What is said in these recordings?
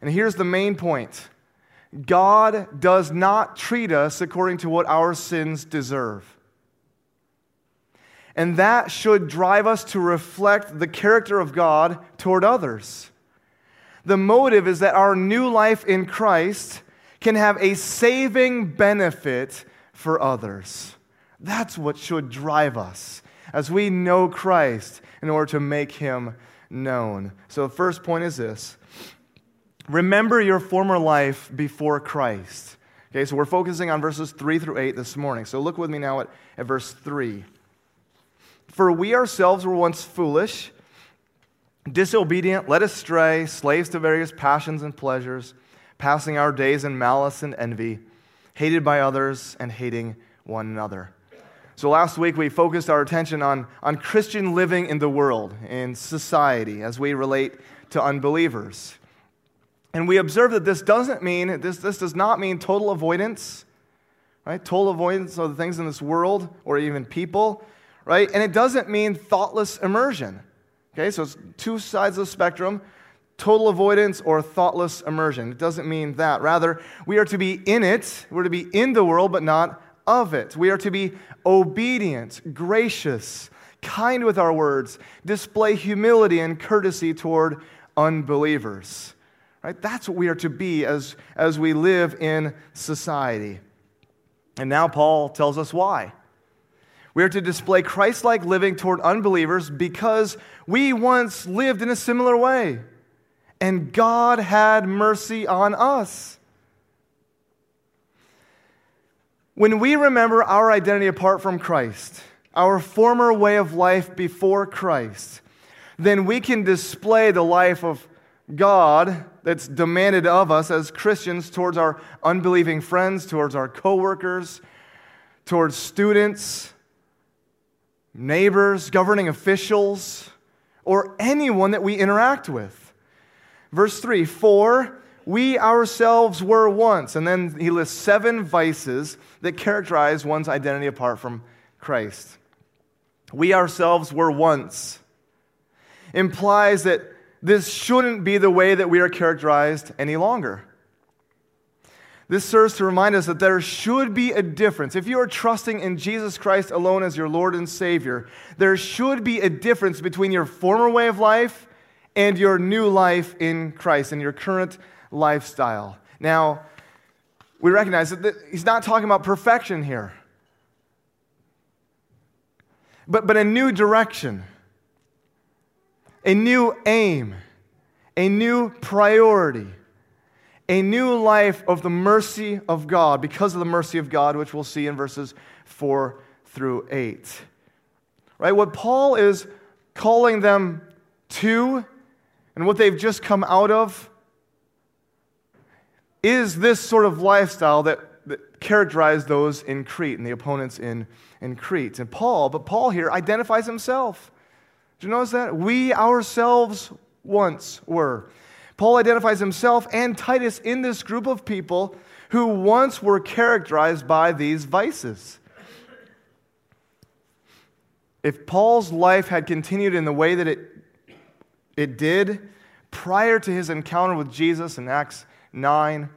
And here's the main point God does not treat us according to what our sins deserve. And that should drive us to reflect the character of God toward others. The motive is that our new life in Christ can have a saving benefit for others. That's what should drive us as we know Christ in order to make him known. So, the first point is this remember your former life before Christ. Okay, so we're focusing on verses 3 through 8 this morning. So, look with me now at, at verse 3. For we ourselves were once foolish, disobedient, led astray, slaves to various passions and pleasures, passing our days in malice and envy, hated by others and hating one another. So last week we focused our attention on, on Christian living in the world, in society, as we relate to unbelievers. And we observe that this doesn't mean, this, this does not mean total avoidance, right? Total avoidance of the things in this world or even people, right? And it doesn't mean thoughtless immersion. Okay, so it's two sides of the spectrum total avoidance or thoughtless immersion. It doesn't mean that. Rather, we are to be in it, we're to be in the world, but not of it. We are to be obedient, gracious, kind with our words, display humility and courtesy toward unbelievers. Right? That's what we are to be as, as we live in society. And now Paul tells us why. We are to display Christ like living toward unbelievers because we once lived in a similar way, and God had mercy on us. When we remember our identity apart from Christ, our former way of life before Christ, then we can display the life of God that's demanded of us as Christians towards our unbelieving friends, towards our coworkers, towards students, neighbors, governing officials, or anyone that we interact with. Verse 3 For we ourselves were once. And then he lists seven vices that characterize one's identity apart from Christ. We ourselves were once implies that this shouldn't be the way that we are characterized any longer. This serves to remind us that there should be a difference. If you are trusting in Jesus Christ alone as your Lord and Savior, there should be a difference between your former way of life and your new life in Christ and your current lifestyle. Now, we recognize that he's not talking about perfection here, but, but a new direction, a new aim, a new priority, a new life of the mercy of God because of the mercy of God, which we'll see in verses 4 through 8. Right? What Paul is calling them to and what they've just come out of is this sort of lifestyle that, that characterized those in Crete and the opponents in, in Crete. And Paul, but Paul here identifies himself. Do you notice that? We ourselves once were. Paul identifies himself and Titus in this group of people who once were characterized by these vices. If Paul's life had continued in the way that it, it did prior to his encounter with Jesus in Acts 9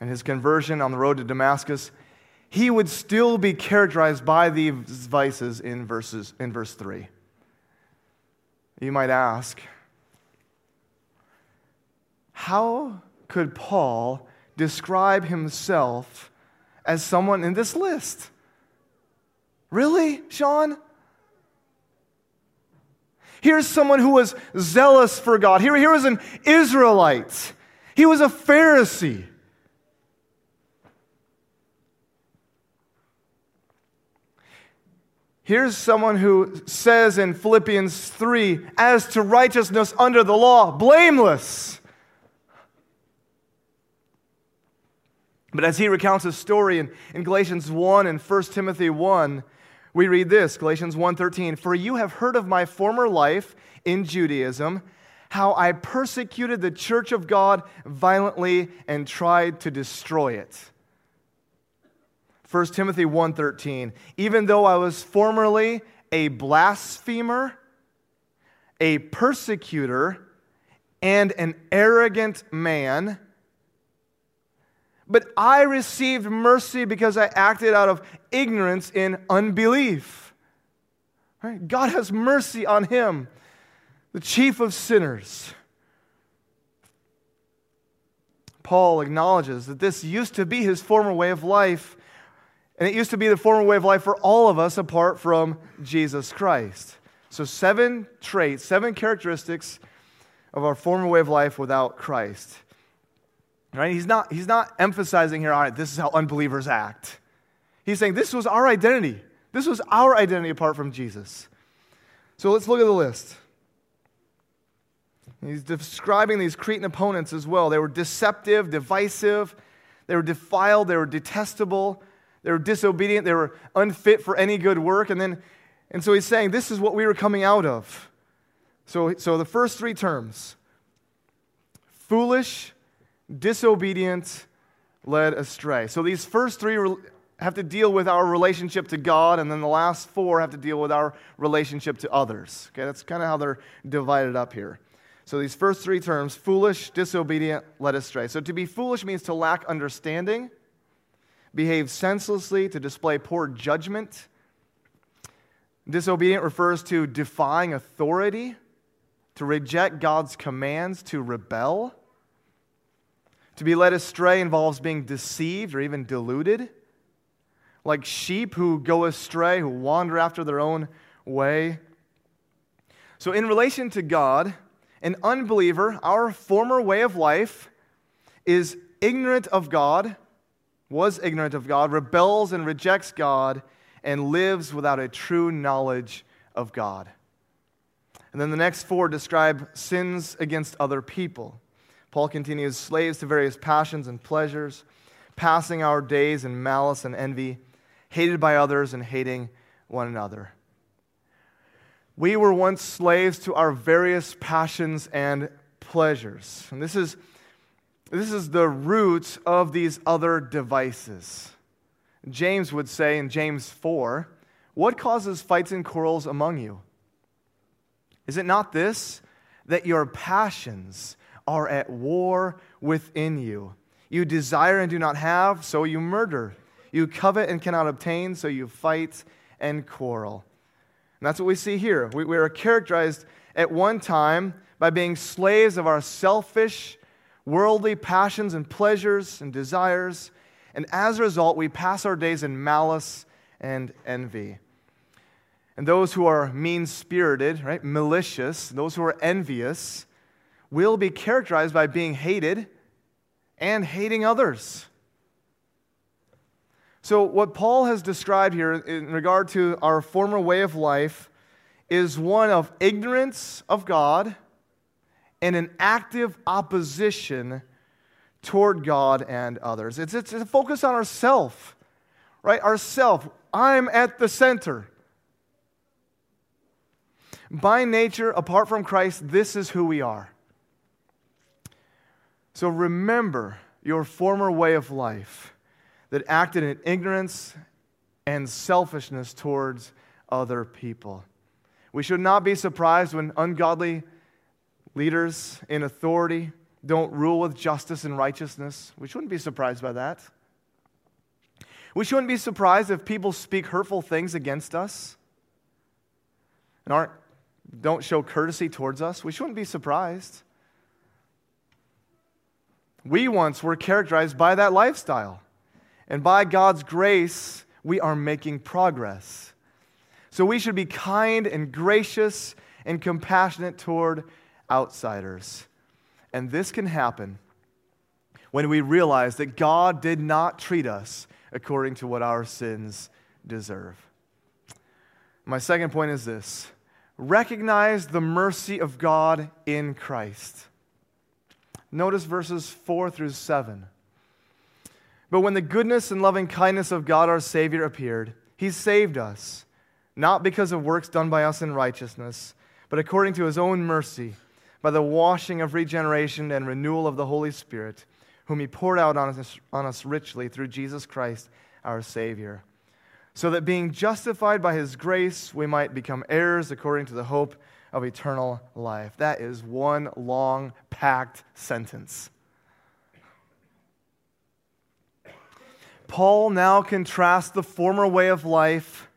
and his conversion on the road to Damascus, he would still be characterized by these vices in, verses, in verse 3. You might ask, how could Paul describe himself as someone in this list? Really, Sean? Here's someone who was zealous for God. Here, here was an Israelite. He was a Pharisee. Here's someone who says in Philippians 3 as to righteousness under the law, blameless. But as he recounts his story in, in Galatians 1 and 1 Timothy 1, we read this Galatians 1:13 For you have heard of my former life in Judaism how I persecuted the church of God violently and tried to destroy it. 1 Timothy 1:13 Even though I was formerly a blasphemer, a persecutor, and an arrogant man. But I received mercy because I acted out of ignorance in unbelief. Right? God has mercy on him, the chief of sinners. Paul acknowledges that this used to be his former way of life, and it used to be the former way of life for all of us apart from Jesus Christ. So, seven traits, seven characteristics of our former way of life without Christ. Right? He's not, he's not emphasizing here, all right, this is how unbelievers act. He's saying this was our identity. This was our identity apart from Jesus. So let's look at the list. He's describing these Cretan opponents as well. They were deceptive, divisive, they were defiled, they were detestable, they were disobedient, they were unfit for any good work. And then, and so he's saying, this is what we were coming out of. So, so the first three terms foolish, disobedient, led astray. So these first three have to deal with our relationship to God, and then the last four have to deal with our relationship to others. Okay, that's kind of how they're divided up here. So these first three terms foolish, disobedient, led astray. So to be foolish means to lack understanding, behave senselessly, to display poor judgment. Disobedient refers to defying authority, to reject God's commands, to rebel. To be led astray involves being deceived or even deluded, like sheep who go astray, who wander after their own way. So, in relation to God, an unbeliever, our former way of life, is ignorant of God, was ignorant of God, rebels and rejects God, and lives without a true knowledge of God. And then the next four describe sins against other people. Paul continues slaves to various passions and pleasures, passing our days in malice and envy, hated by others and hating one another. We were once slaves to our various passions and pleasures. And this is, this is the root of these other devices. James would say in James 4 What causes fights and quarrels among you? Is it not this, that your passions are at war within you. You desire and do not have, so you murder. You covet and cannot obtain, so you fight and quarrel. And that's what we see here. We, we are characterized at one time by being slaves of our selfish, worldly passions and pleasures and desires. And as a result, we pass our days in malice and envy. And those who are mean spirited, right, malicious, those who are envious, will be characterized by being hated and hating others. So, what Paul has described here in regard to our former way of life is one of ignorance of God and an active opposition toward God and others. It's, it's a focus on ourself, right? Ourself. I'm at the center. By nature, apart from Christ, this is who we are. So remember your former way of life that acted in ignorance and selfishness towards other people. We should not be surprised when ungodly leaders in authority don't rule with justice and righteousness. We shouldn't be surprised by that. We shouldn't be surprised if people speak hurtful things against us and aren't, don't show courtesy towards us. We shouldn't be surprised. We once were characterized by that lifestyle. And by God's grace, we are making progress. So we should be kind and gracious and compassionate toward outsiders. And this can happen when we realize that God did not treat us according to what our sins deserve. My second point is this recognize the mercy of God in Christ. Notice verses 4 through 7. But when the goodness and loving kindness of God our Savior appeared, he saved us, not because of works done by us in righteousness, but according to his own mercy, by the washing of regeneration and renewal of the Holy Spirit, whom he poured out on us, on us richly through Jesus Christ our Savior, so that being justified by his grace, we might become heirs according to the hope of eternal life. That is one long, packed sentence. Paul now contrasts the former way of life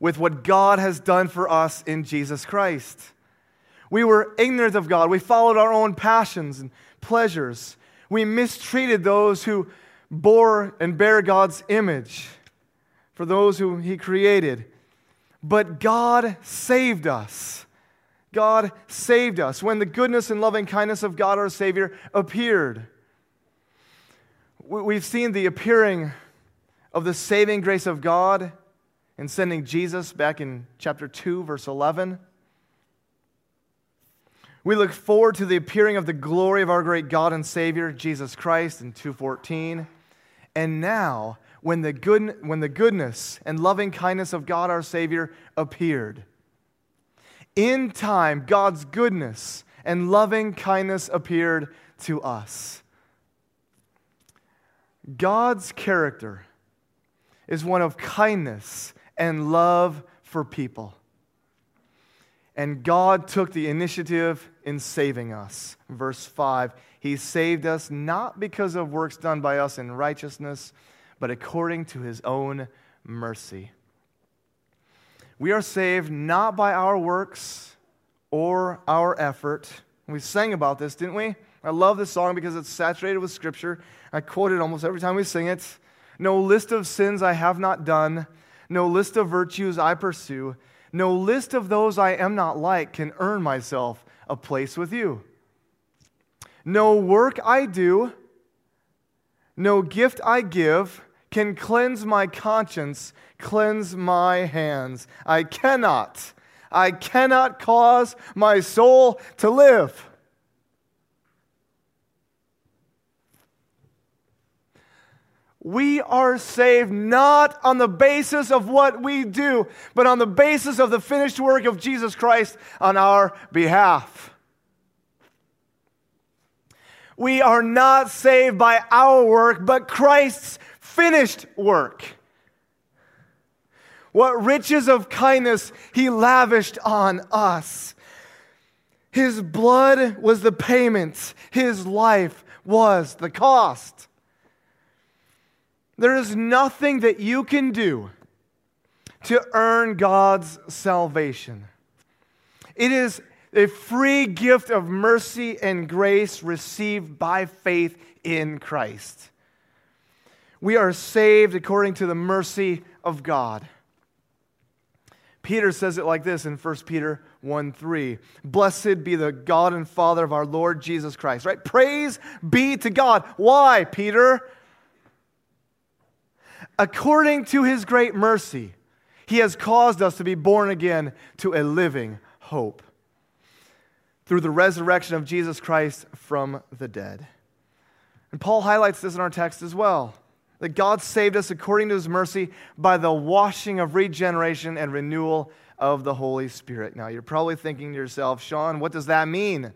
with what God has done for us in Jesus Christ. We were ignorant of God. We followed our own passions and pleasures. We mistreated those who bore and bear God's image for those who He created. But God saved us. God saved us when the goodness and loving kindness of God our Savior appeared. We've seen the appearing of the saving grace of God in sending Jesus back in chapter 2, verse 11. We look forward to the appearing of the glory of our great God and Savior, Jesus Christ, in 214. And now, when the, good, when the goodness and loving kindness of God our Savior appeared, in time, God's goodness and loving kindness appeared to us. God's character is one of kindness and love for people. And God took the initiative in saving us. Verse 5 He saved us not because of works done by us in righteousness, but according to His own mercy. We are saved not by our works or our effort. We sang about this, didn't we? I love this song because it's saturated with Scripture. I quote it almost every time we sing it. No list of sins I have not done, no list of virtues I pursue, no list of those I am not like can earn myself a place with you. No work I do, no gift I give can cleanse my conscience, cleanse my hands. I cannot, I cannot cause my soul to live. We are saved not on the basis of what we do, but on the basis of the finished work of Jesus Christ on our behalf. We are not saved by our work, but Christ's finished work. What riches of kindness he lavished on us. His blood was the payment, his life was the cost. There is nothing that you can do to earn God's salvation. It is a free gift of mercy and grace received by faith in Christ. We are saved according to the mercy of God. Peter says it like this in 1 Peter 1 3. Blessed be the God and Father of our Lord Jesus Christ, right? Praise be to God. Why, Peter? According to his great mercy, he has caused us to be born again to a living hope through the resurrection of Jesus Christ from the dead. And Paul highlights this in our text as well that God saved us according to his mercy by the washing of regeneration and renewal of the Holy Spirit. Now, you're probably thinking to yourself, Sean, what does that mean?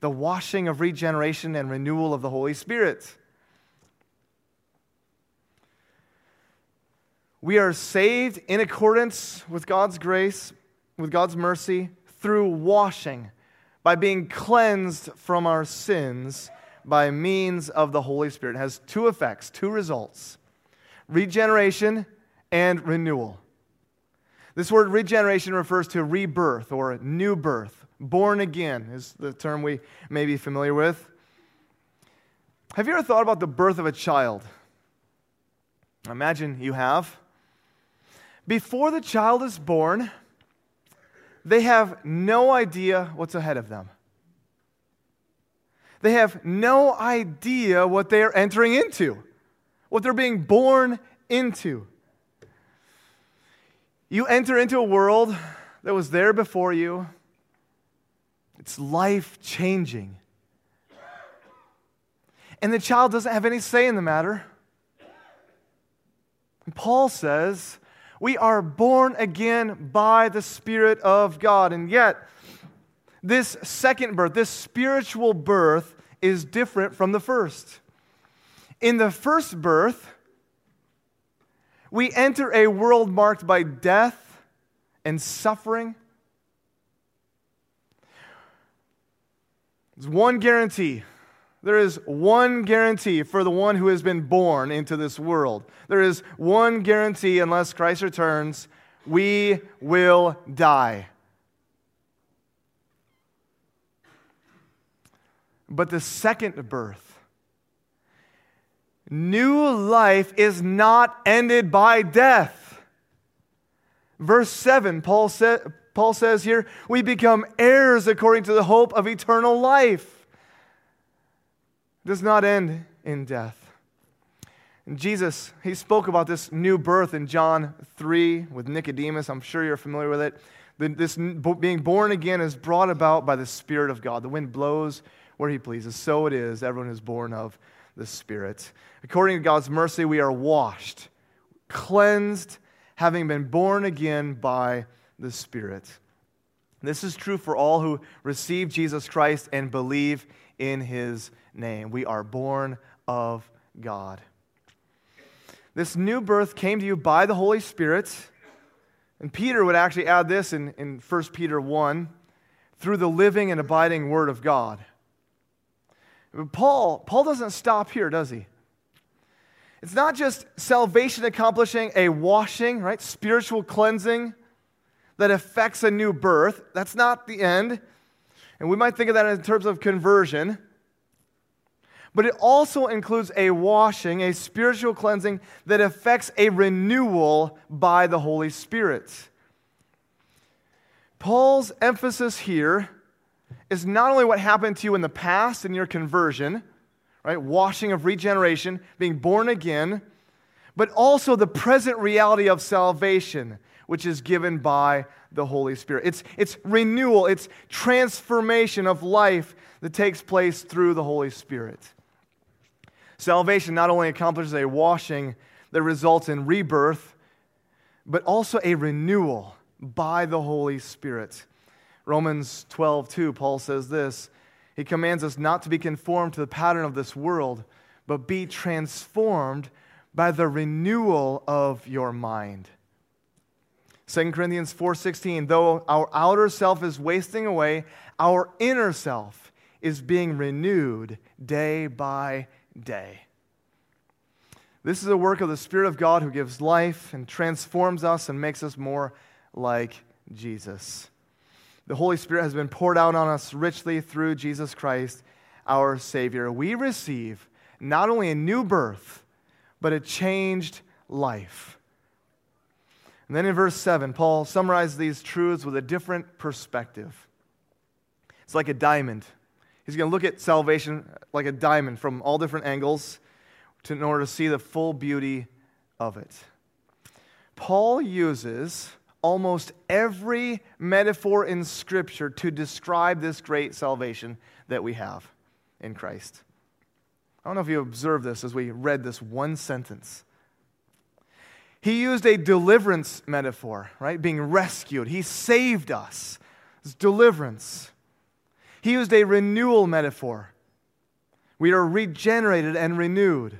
The washing of regeneration and renewal of the Holy Spirit. We are saved in accordance with God's grace, with God's mercy, through washing, by being cleansed from our sins by means of the Holy Spirit. It has two effects, two results regeneration and renewal. This word regeneration refers to rebirth or new birth. Born again is the term we may be familiar with. Have you ever thought about the birth of a child? Imagine you have. Before the child is born, they have no idea what's ahead of them. They have no idea what they are entering into, what they're being born into. You enter into a world that was there before you, it's life changing. And the child doesn't have any say in the matter. Paul says, we are born again by the Spirit of God. And yet, this second birth, this spiritual birth, is different from the first. In the first birth, we enter a world marked by death and suffering. There's one guarantee. There is one guarantee for the one who has been born into this world. There is one guarantee unless Christ returns we will die. But the second birth, new life is not ended by death. Verse 7, Paul, sa- Paul says here, we become heirs according to the hope of eternal life. Does not end in death. And Jesus, he spoke about this new birth in John 3 with Nicodemus. I'm sure you're familiar with it. This being born again is brought about by the Spirit of God. The wind blows where he pleases. So it is, everyone is born of the Spirit. According to God's mercy, we are washed, cleansed, having been born again by the Spirit. This is true for all who receive Jesus Christ and believe in his name. We are born of God. This new birth came to you by the Holy Spirit. And Peter would actually add this in, in 1 Peter 1 through the living and abiding Word of God. But Paul, Paul doesn't stop here, does he? It's not just salvation accomplishing a washing, right? Spiritual cleansing that affects a new birth. That's not the end. And we might think of that in terms of conversion but it also includes a washing, a spiritual cleansing that affects a renewal by the Holy Spirit. Paul's emphasis here is not only what happened to you in the past in your conversion, right? Washing of regeneration, being born again, but also the present reality of salvation, which is given by the Holy Spirit. It's, it's renewal, it's transformation of life that takes place through the Holy Spirit. Salvation not only accomplishes a washing that results in rebirth, but also a renewal by the Holy Spirit. Romans 12, 2, Paul says this He commands us not to be conformed to the pattern of this world, but be transformed by the renewal of your mind. 2 Corinthians 4:16 though our outer self is wasting away our inner self is being renewed day by day. This is a work of the Spirit of God who gives life and transforms us and makes us more like Jesus. The Holy Spirit has been poured out on us richly through Jesus Christ, our Savior. We receive not only a new birth, but a changed life. And then in verse 7, Paul summarizes these truths with a different perspective. It's like a diamond. He's going to look at salvation like a diamond from all different angles to, in order to see the full beauty of it. Paul uses almost every metaphor in Scripture to describe this great salvation that we have in Christ. I don't know if you observed this as we read this one sentence. He used a deliverance metaphor, right? Being rescued. He saved us. It's deliverance. He used a renewal metaphor. We are regenerated and renewed.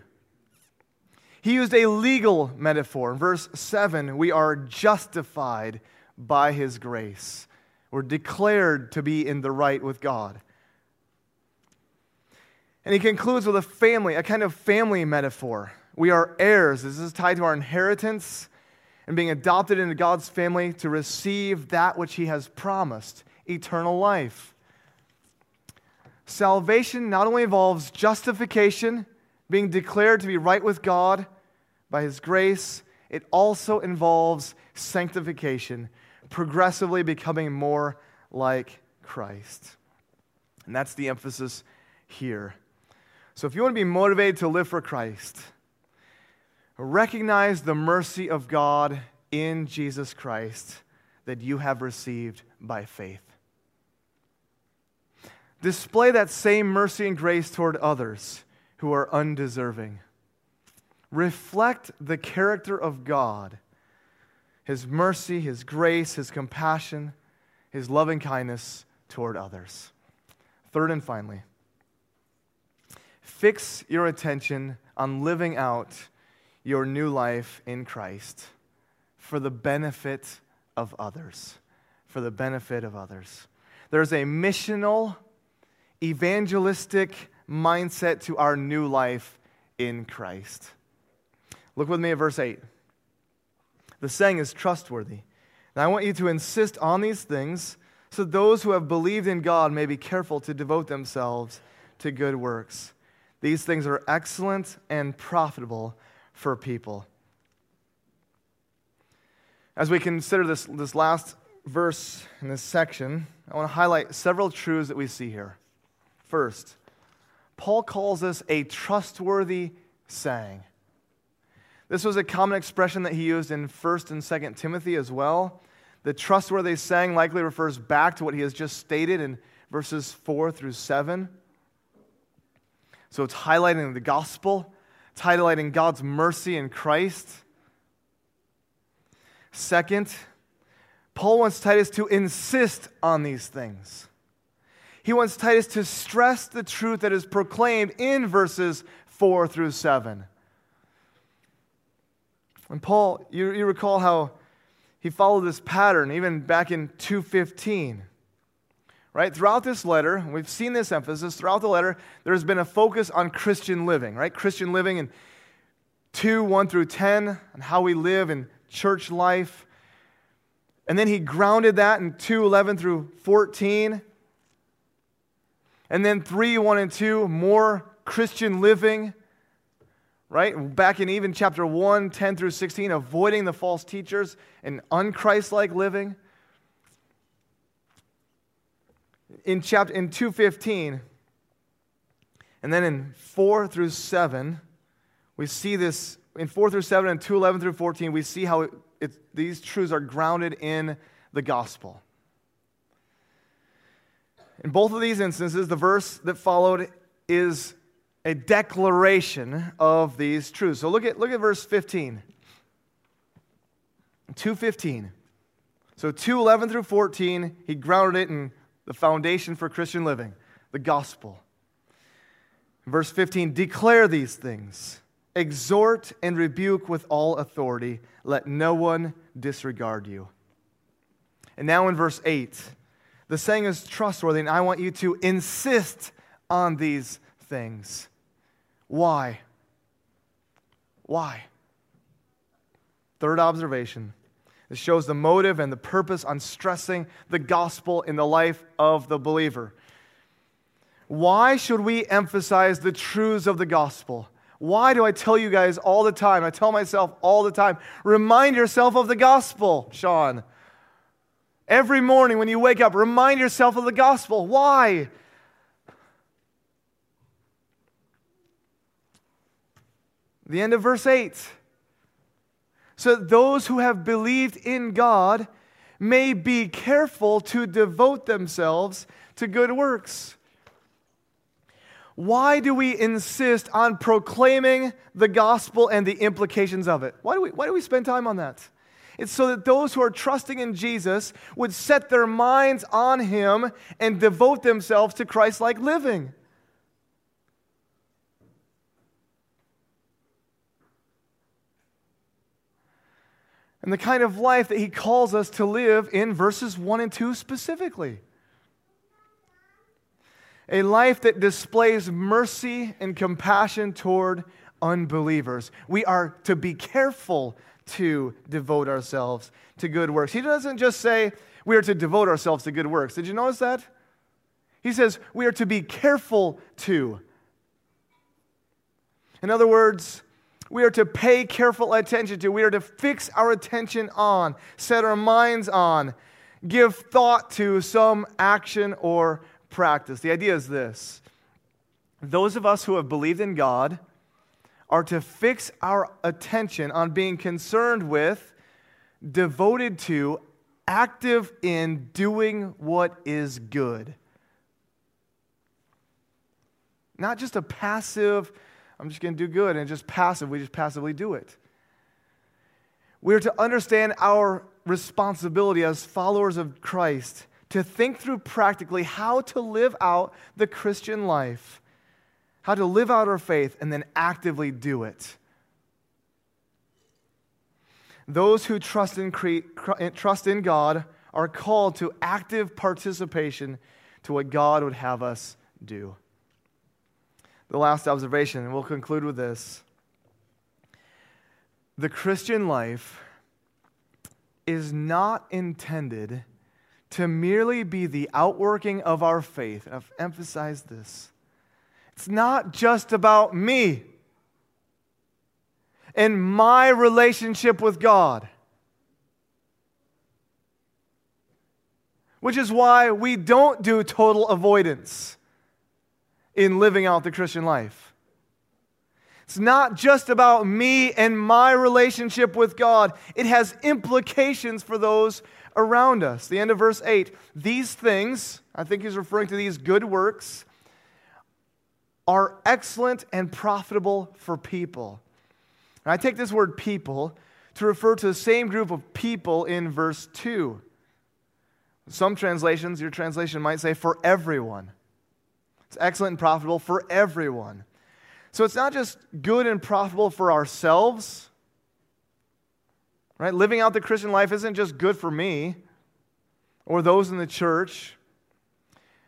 He used a legal metaphor. In verse 7, we are justified by his grace. We're declared to be in the right with God. And he concludes with a family, a kind of family metaphor. We are heirs. This is tied to our inheritance and being adopted into God's family to receive that which he has promised eternal life. Salvation not only involves justification, being declared to be right with God, by His grace, it also involves sanctification, progressively becoming more like Christ. And that's the emphasis here. So if you want to be motivated to live for Christ, recognize the mercy of God in Jesus Christ that you have received by faith. Display that same mercy and grace toward others who are undeserving reflect the character of God His mercy, His grace, His compassion, His loving kindness toward others. Third and finally, fix your attention on living out your new life in Christ for the benefit of others. For the benefit of others. There's a missional evangelistic mindset to our new life in Christ. Look with me at verse 8. The saying is trustworthy. And I want you to insist on these things so those who have believed in God may be careful to devote themselves to good works. These things are excellent and profitable for people. As we consider this, this last verse in this section, I want to highlight several truths that we see here. First, Paul calls this a trustworthy saying. This was a common expression that he used in 1st and 2nd Timothy as well. The trustworthy saying likely refers back to what he has just stated in verses 4 through 7. So it's highlighting the gospel, it's highlighting God's mercy in Christ. Second, Paul wants Titus to insist on these things. He wants Titus to stress the truth that is proclaimed in verses 4 through 7. And Paul, you, you recall how he followed this pattern even back in 215. Right? Throughout this letter, we've seen this emphasis throughout the letter, there's been a focus on Christian living, right? Christian living in 2 1 through 10, and how we live in church life. And then he grounded that in 2 11 through 14. And then 3 1 and 2, more Christian living right? Back in even chapter 1, 10 through 16, avoiding the false teachers and unchristlike living. In chapter in 215, and then in 4 through 7, we see this in 4 through 7 and 211 through 14, we see how it, it, these truths are grounded in the gospel. In both of these instances, the verse that followed is a declaration of these truths. So look at, look at verse 15. 215. So 211 through 14, he grounded it in the foundation for Christian living, the gospel. Verse 15, declare these things, exhort and rebuke with all authority, let no one disregard you. And now in verse 8, the saying is trustworthy, and I want you to insist on these things. Why? Why? Third observation. This shows the motive and the purpose on stressing the gospel in the life of the believer. Why should we emphasize the truths of the gospel? Why do I tell you guys all the time? I tell myself all the time, remind yourself of the gospel, Sean. Every morning when you wake up, remind yourself of the gospel. Why? The end of verse 8. So that those who have believed in God may be careful to devote themselves to good works. Why do we insist on proclaiming the gospel and the implications of it? Why do we, why do we spend time on that? It's so that those who are trusting in Jesus would set their minds on Him and devote themselves to Christ like living. and the kind of life that he calls us to live in verses 1 and 2 specifically. A life that displays mercy and compassion toward unbelievers. We are to be careful to devote ourselves to good works. He doesn't just say we are to devote ourselves to good works. Did you notice that? He says we are to be careful to. In other words, we are to pay careful attention to. We are to fix our attention on, set our minds on, give thought to some action or practice. The idea is this those of us who have believed in God are to fix our attention on being concerned with, devoted to, active in doing what is good. Not just a passive, I'm just going to do good and just passive. We just passively do it. We are to understand our responsibility as followers of Christ to think through practically how to live out the Christian life, how to live out our faith, and then actively do it. Those who trust in, trust in God are called to active participation to what God would have us do. The last observation, and we'll conclude with this. The Christian life is not intended to merely be the outworking of our faith. I've emphasized this. It's not just about me and my relationship with God. Which is why we don't do total avoidance in living out the Christian life. It's not just about me and my relationship with God, it has implications for those around us. The end of verse 8 these things, I think he's referring to these good works, are excellent and profitable for people. And I take this word people to refer to the same group of people in verse 2. Some translations, your translation might say for everyone. It's excellent and profitable for everyone. So it's not just good and profitable for ourselves, right? Living out the Christian life isn't just good for me or those in the church,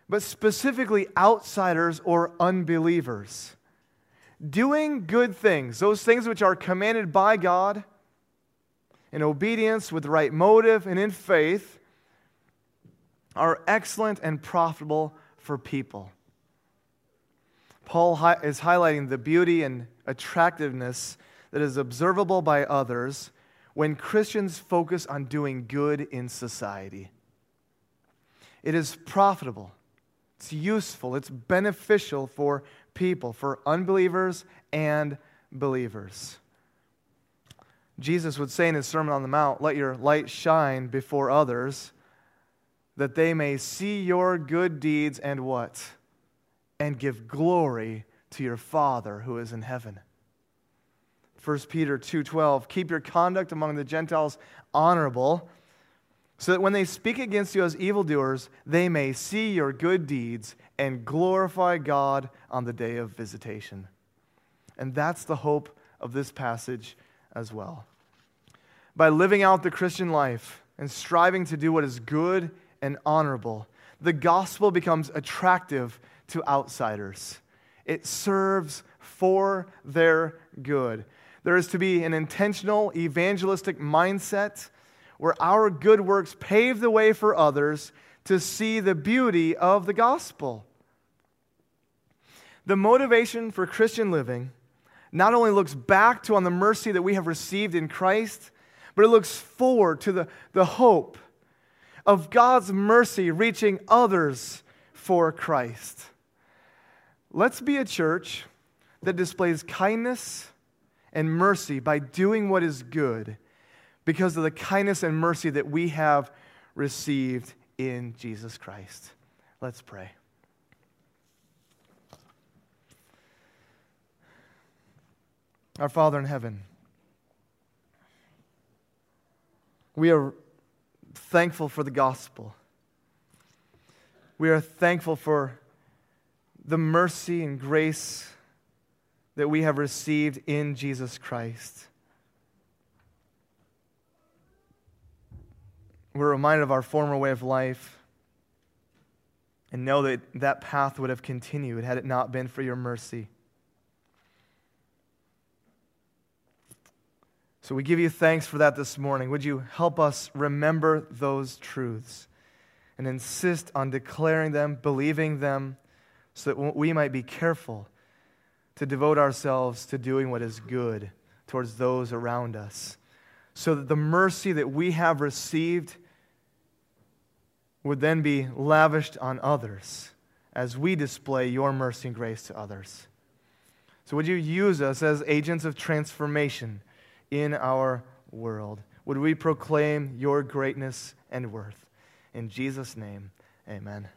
but specifically outsiders or unbelievers. Doing good things, those things which are commanded by God in obedience with the right motive and in faith, are excellent and profitable for people. Paul is highlighting the beauty and attractiveness that is observable by others when Christians focus on doing good in society. It is profitable, it's useful, it's beneficial for people, for unbelievers and believers. Jesus would say in his Sermon on the Mount, Let your light shine before others, that they may see your good deeds and what? and give glory to your Father who is in heaven. 1 Peter 2:12 Keep your conduct among the Gentiles honorable so that when they speak against you as evildoers they may see your good deeds and glorify God on the day of visitation. And that's the hope of this passage as well. By living out the Christian life and striving to do what is good and honorable, the gospel becomes attractive to outsiders. It serves for their good. There is to be an intentional evangelistic mindset where our good works pave the way for others to see the beauty of the gospel. The motivation for Christian living not only looks back to on the mercy that we have received in Christ, but it looks forward to the, the hope of God's mercy reaching others for Christ. Let's be a church that displays kindness and mercy by doing what is good because of the kindness and mercy that we have received in Jesus Christ. Let's pray. Our Father in heaven, we are thankful for the gospel. We are thankful for the mercy and grace that we have received in Jesus Christ. We're reminded of our former way of life and know that that path would have continued had it not been for your mercy. So we give you thanks for that this morning. Would you help us remember those truths and insist on declaring them, believing them? so that we might be careful to devote ourselves to doing what is good towards those around us, so that the mercy that we have received would then be lavished on others as we display your mercy and grace to others. So, would you use us as agents of transformation in our world? Would we proclaim your greatness and worth? In Jesus' name, amen.